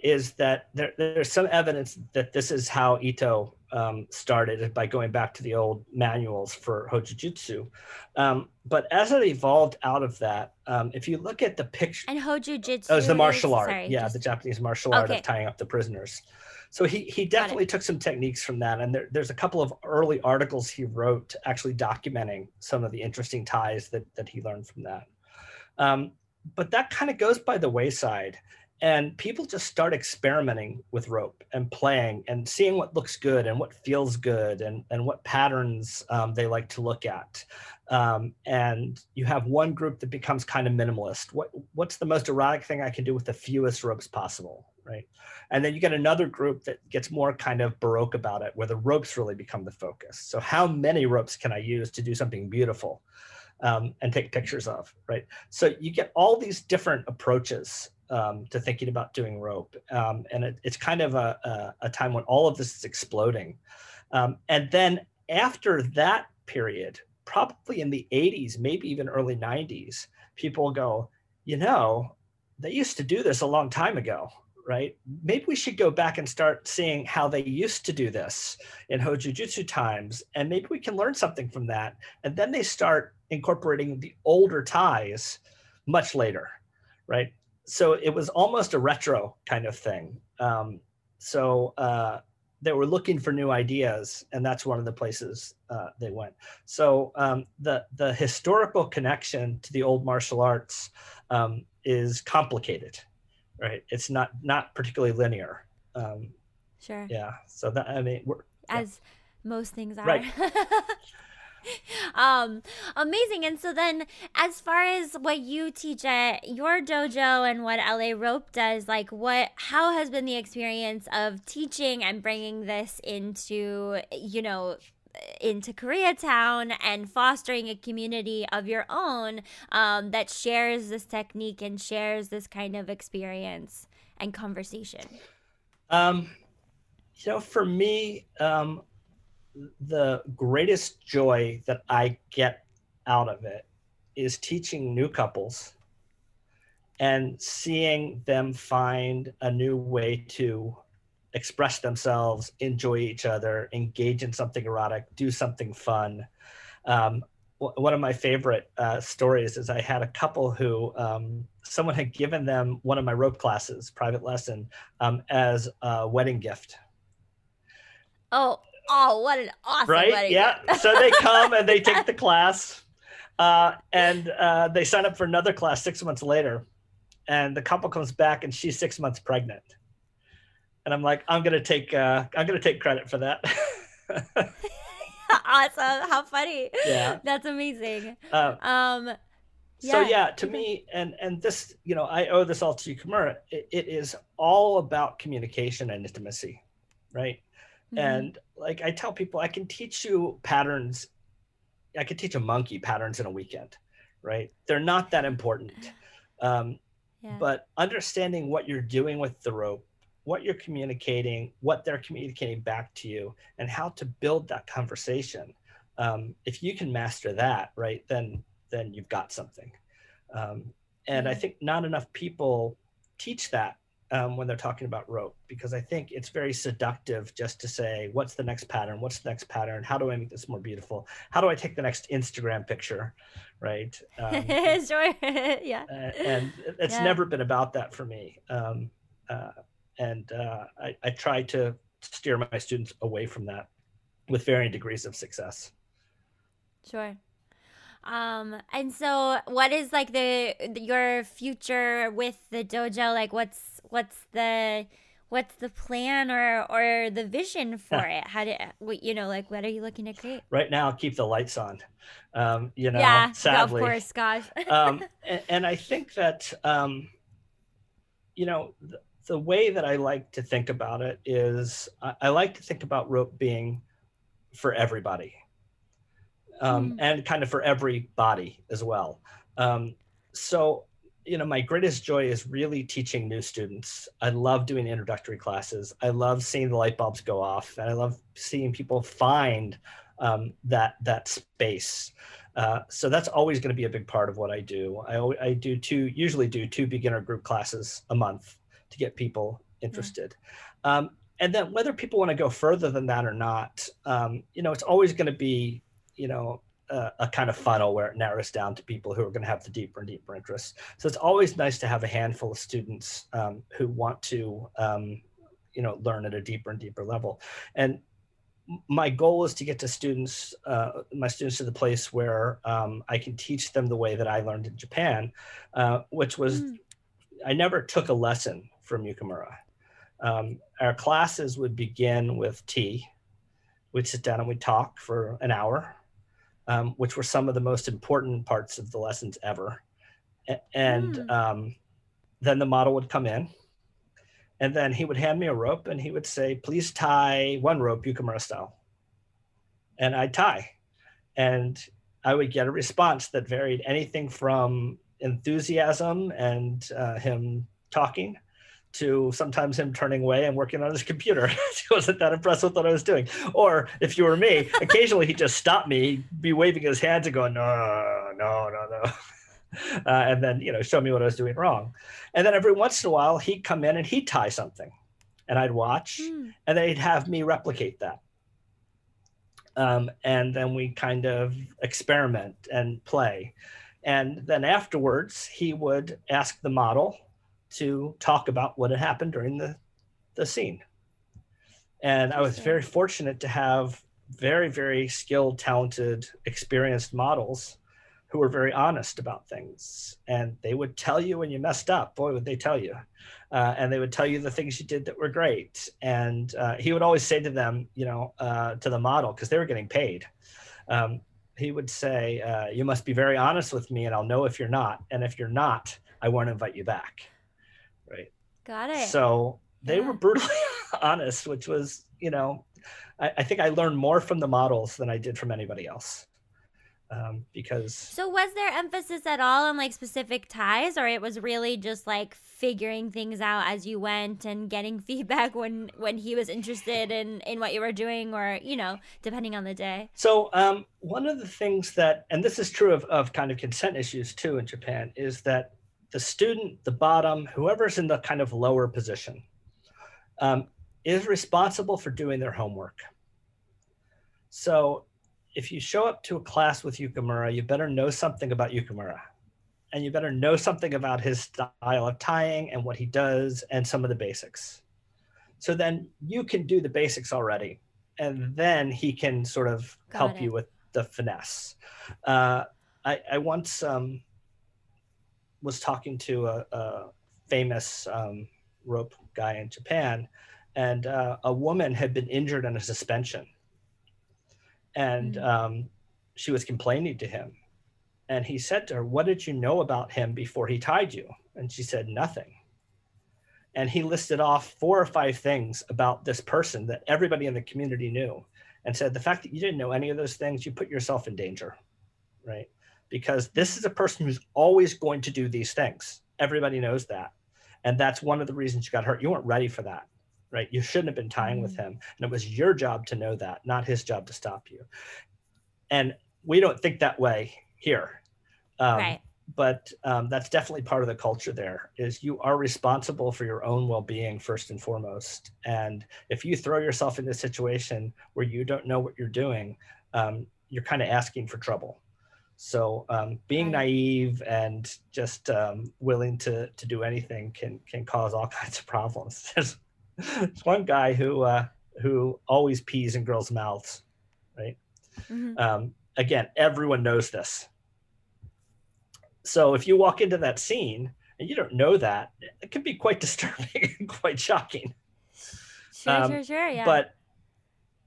is that there, there's some evidence that this is how ito um, started by going back to the old manuals for Hojojutsu. Um, but as it evolved out of that, um, if you look at the picture, and Hojojutsu, oh, was the martial art, sorry, yeah, just... the Japanese martial art okay. of tying up the prisoners. So he he definitely took some techniques from that, and there, there's a couple of early articles he wrote actually documenting some of the interesting ties that that he learned from that. Um, but that kind of goes by the wayside and people just start experimenting with rope and playing and seeing what looks good and what feels good and, and what patterns um, they like to look at. Um, and you have one group that becomes kind of minimalist. What what's the most erotic thing i can do with the fewest ropes possible right? And then you get another group that gets more kind of baroque about it where the ropes really become the focus. So how many ropes can i use to do something beautiful um, and take pictures of right? So you get all these different approaches um, to thinking about doing rope. Um, and it, it's kind of a, a, a, time when all of this is exploding. Um, and then after that period, probably in the 80s, maybe even early 90s, people go, you know, they used to do this a long time ago, right? Maybe we should go back and start seeing how they used to do this in Hojojutsu times, and maybe we can learn something from that. And then they start incorporating the older ties much later, right? So it was almost a retro kind of thing. Um, so uh, they were looking for new ideas, and that's one of the places uh, they went. So um, the the historical connection to the old martial arts um, is complicated, right? It's not not particularly linear. Um, sure. Yeah. So that I mean, as yeah. most things are. Right. um amazing and so then as far as what you teach at your dojo and what la rope does like what how has been the experience of teaching and bringing this into you know into Koreatown and fostering a community of your own um, that shares this technique and shares this kind of experience and conversation? Um, you know, for me, um, the greatest joy that I get out of it is teaching new couples and seeing them find a new way to express themselves, enjoy each other, engage in something erotic, do something fun. Um, one of my favorite uh, stories is I had a couple who um, someone had given them one of my rope classes, private lesson, um, as a wedding gift. Oh, oh, what an awesome right? wedding Yeah. so they come and they take the class, uh, and uh, they sign up for another class six months later, and the couple comes back and she's six months pregnant, and I'm like, I'm gonna take, uh, I'm gonna take credit for that. awesome. How funny. Yeah. That's amazing. Uh, Um, so Yeah, yeah to me and and this you know i owe this all to you. It, it is all about communication and intimacy right mhm. and like i tell people i can teach you patterns i can teach a monkey patterns in a weekend right? They're not that important. Um, yeah. but understanding what you're doing with the rope what you're communicating what they're communicating back to you and how to build that conversation um, if you can master that right then then you've got something. Um, and i think not enough people teach that um, when they're talking about rope because i think it's very seductive just to say what's the next pattern what's the next pattern how do i make this more beautiful how do i take the next instagram picture right um, sure. yeah. and it's Yeah. never been about that for me. Um, uh, and uh, I, I try to steer my students away from that with varying degrees of success. Sure. Um, and so what is like the your future with the dojo? Like what's what's the what's the plan or or the vision for it? How do what you know, like what are you looking to create? Right now, keep the lights on. Um, you know, yeah, sadly. of course, gosh. um, and, and I think that um, you know the, the way that I like to think about it is I, I like to think about rope being for everybody, um, Mm. and kind of for every body as well. Um, so you know my greatest joy is really teaching new students i love doing introductory classes i love seeing the light bulbs go off and i love seeing people find um, that that space uh, so that's always going to be a big part of what I do. I, I do two, usually do two beginner group classes a month to get people interested. Um, and then whether people want to go further than that or not, um, you know, it's always going to be, you know, a, a kind of funnel where it narrows down to people who are going to have the deeper and deeper interests. So it's always nice to have a handful of students um, who want to, um, you know, learn at a deeper and deeper level. And my goal is to get to students, uh, my students to the place where um, I can teach them the way that I learned in Japan, uh, which was Mm. I never took a lesson from Yukimura. Um, our classes would begin with tea. We'd sit down and we'd talk for an hour, um, which were some of the most important parts of the lessons ever. And Mm. um, then the model would come in, and then he would hand me a rope and he would say, please tie one rope Yukimura style. And I'd tie. And I would get a response that varied anything from enthusiasm and uh, him talking to sometimes him turning away and working on his computer. he wasn't that impressed with what I was doing. Or if you were me, occasionally he'd just stop me, be waving his hands and going, no, no, no, no. Uh, and then, you know, show me what I was doing wrong. And then every once in a while, he'd come in and he'd tie something, and I'd watch, Mm. and then he'd have me replicate that. Um, and then we kind of experiment and play. And then afterwards, he would ask the model to talk about what had happened during the, the scene. And I was very fortunate to have very, very skilled, talented, experienced models who were very honest about things. And they would tell you when you messed up. Boy, would they tell you. Uh, and they would tell you the things you did that were great. And uh, he would always say to them, you know, uh, to the model, because they were getting paid. Um, he would say, uh, "You must be very honest with me, and I'll know if you're not. And if you're not, I won't invite you back." Right. Got it. So they Yeah. were brutally honest, which was, you know, I, I think I learned more from the models than I did from anybody else. Um, because So was there emphasis at all on like specific ties or it was really just like figuring things out as you went and getting feedback when when he was interested in in what you were doing or you know depending on the day So um, one of the things that, and this is true of, of kind of consent issues too in Japan, is that the student, the bottom, whoever's in the kind of lower position, um, is responsible for doing their homework. So if you show up to a class with Yukimura, you better know something about Yukimura. And you better know something about his style of tying and what he does and some of the basics. So then you can do the basics already. And then he can sort of Got help it. you with the finesse. Uh, I, I once um, was talking to a, a famous um, rope guy in Japan, and uh, a woman had been injured in a suspension, and Mm. um, she was complaining to him, and he said to her, "What did you know about him before he tied you?" And she said, "Nothing." And he listed off four or five things about this person that everybody in the community knew, and said, "The fact that you didn't know any of those things, you put yourself in danger, right?" Because this is a person who's always going to do these things. Everybody knows that. And that's one of the reasons you got hurt. You weren't ready for that, right? You shouldn't have been tying with him. And it was your job to know that, not his job to stop you. And we don't think that way here. Um, right. But um, that's definitely part of the culture there is you are responsible for your own well-being first and foremost. And if you throw yourself in a situation where you don't know what you're doing, um, you're kind of asking for trouble. So um, being naive and just um, willing to to do anything can can cause all kinds of problems. There's, there's one guy who uh, who always pees in girls' mouths. Right. Mhm. Um, again, everyone knows this. So if you walk into that scene and you don't know that, it can be quite disturbing and quite shocking. Sure, um, sure, sure. Yeah. But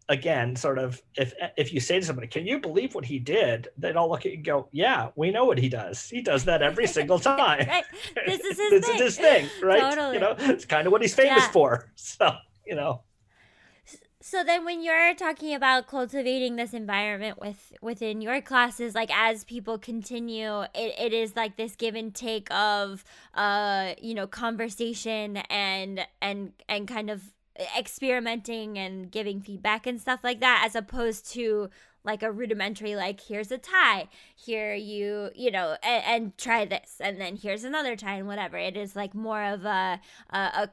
again, sort of, if if you say to somebody, "Can you believe what he did?" They'd all look at you and go, "Yeah, we know what he does. He does that every single time. right. This is his this thing. is his thing, right? Totally. You know, it's kind of what he's famous Yeah. for. So, you know, So then when you're talking about cultivating this environment with within your classes, like as people continue, it, it is like this give and take of uh, you know, conversation and and and kind of experimenting and giving feedback and stuff like that, as opposed to like a rudimentary like here's a tie. Here you you know and, and try this and then here's another tie and whatever. It is like more of a a a,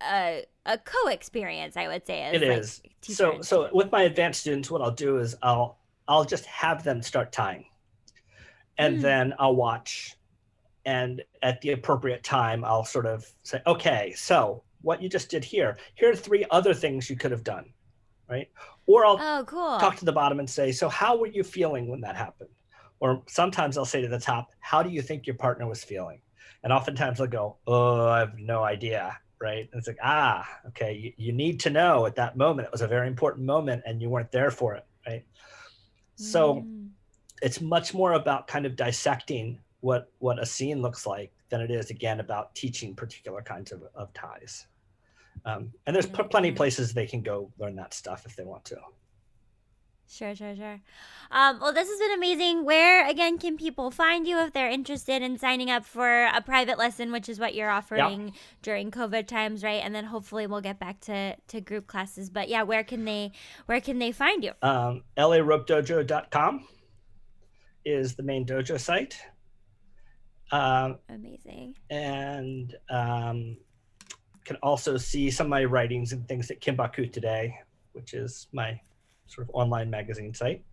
a, a co-experience i would say it like, is. So, so with my advanced students, what I'll do is I'll I'll just have them start tying, and Mm. then I'll watch, and at the appropriate time, I'll sort of say, okay, so what you just did here, here are three other things you could have done, right? Or I'll oh cool talk to the bottom and say, so how were you feeling when that happened? Or sometimes I'll say to the top, how do you think your partner was feeling? And oftentimes they'll go, oh, I have no idea, right? And it's like, ah, okay, you, you need to know at that moment. It was a very important moment and you weren't there for it, right? So Mm. it's much more about kind of dissecting what what a scene looks like than it is again about teaching particular kinds of, of ties. Um, and there's pl- plenty of places they can go learn that stuff if they want to. Sure, sure, sure. Um, well, this has been amazing. Where again can people find you if they're interested in signing up for a private lesson, which is what you're offering during COVID times, right? And then hopefully we'll get back to to group classes. But yeah, where can they where can they find you? um, laropedojo.com is the main dojo site. Um, Amazing. and um, can also see some of my writings and things at Kinbaku Today, which is my sort of online magazine site.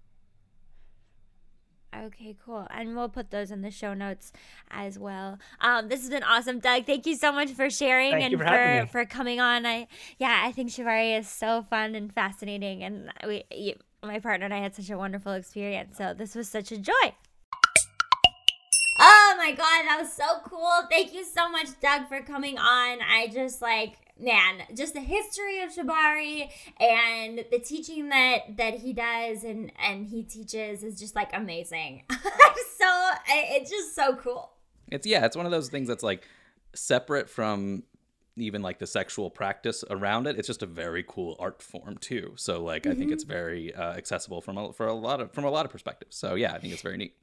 Okay, cool. And we'll put those in the show notes as well. Um, this has been awesome, Doug. Thank you so much for sharing Thank and for for, for coming on. I yeah, I think Shibari is so fun and fascinating, and we you, my partner and I had such a wonderful experience. So this was such a joy. Oh my god, that was so cool. Thank you so much, Doug, for coming on. I just like man, just the history of Shibari and the teaching that that he does and and he teaches is just like amazing. So it's just so cool. It's yeah, it's one of those things that's like separate from even like the sexual practice around it. It's just a very cool art form too. So like I think it's very uh, accessible from a, for a lot of from a lot of perspectives. So yeah, I think it's very neat.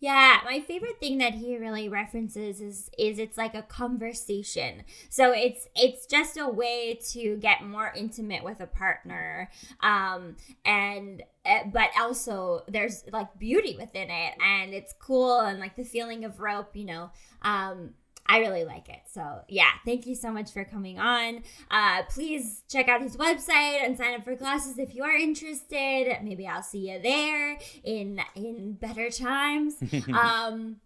Yeah, my favorite thing that he really references is is it's like a conversation. So it's it's just a way to get more intimate with a partner. Um and uh, but also there's like beauty within it and it's cool and like the feeling of rope, you know. Um I really like it. So yeah, thank you so much for coming on. Uh, please check out his website and sign up for classes if you are interested. Maybe I'll see you there in in better times. um,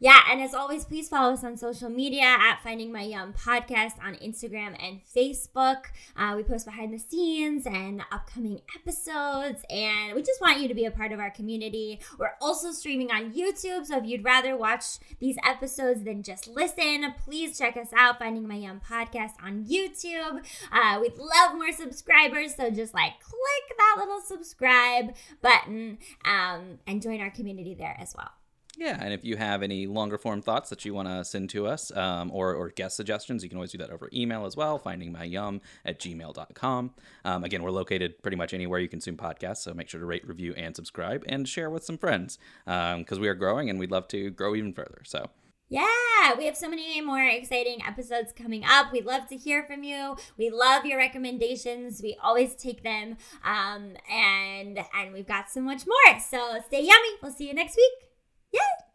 yeah, and as always, please follow us on social media at Finding My Yum Podcast on Instagram and Facebook. Uh, we post behind the scenes and upcoming episodes, and we just want you to be a part of our community. We're also streaming on YouTube, so if you'd rather watch these episodes than just listen, please check us out, Finding My Yum Podcast on YouTube. Uh, we'd love more subscribers, so just like click that little subscribe button um, and join our community there as well. Yeah, and if you have any longer form thoughts that you want to send to us um, or, or guest suggestions, you can always do that over email as well, findingmyyum at gmail.com. Um, again, we're located pretty much anywhere you consume podcasts, so make sure to rate, review, and subscribe and share with some friends because um, we are growing and we'd love to grow even further. So. Yeah, we have so many more exciting episodes coming up. We'd love to hear from you. We love your recommendations. We always take them. Um, and and we've got so much more. So stay yummy. We'll see you next week. Yay!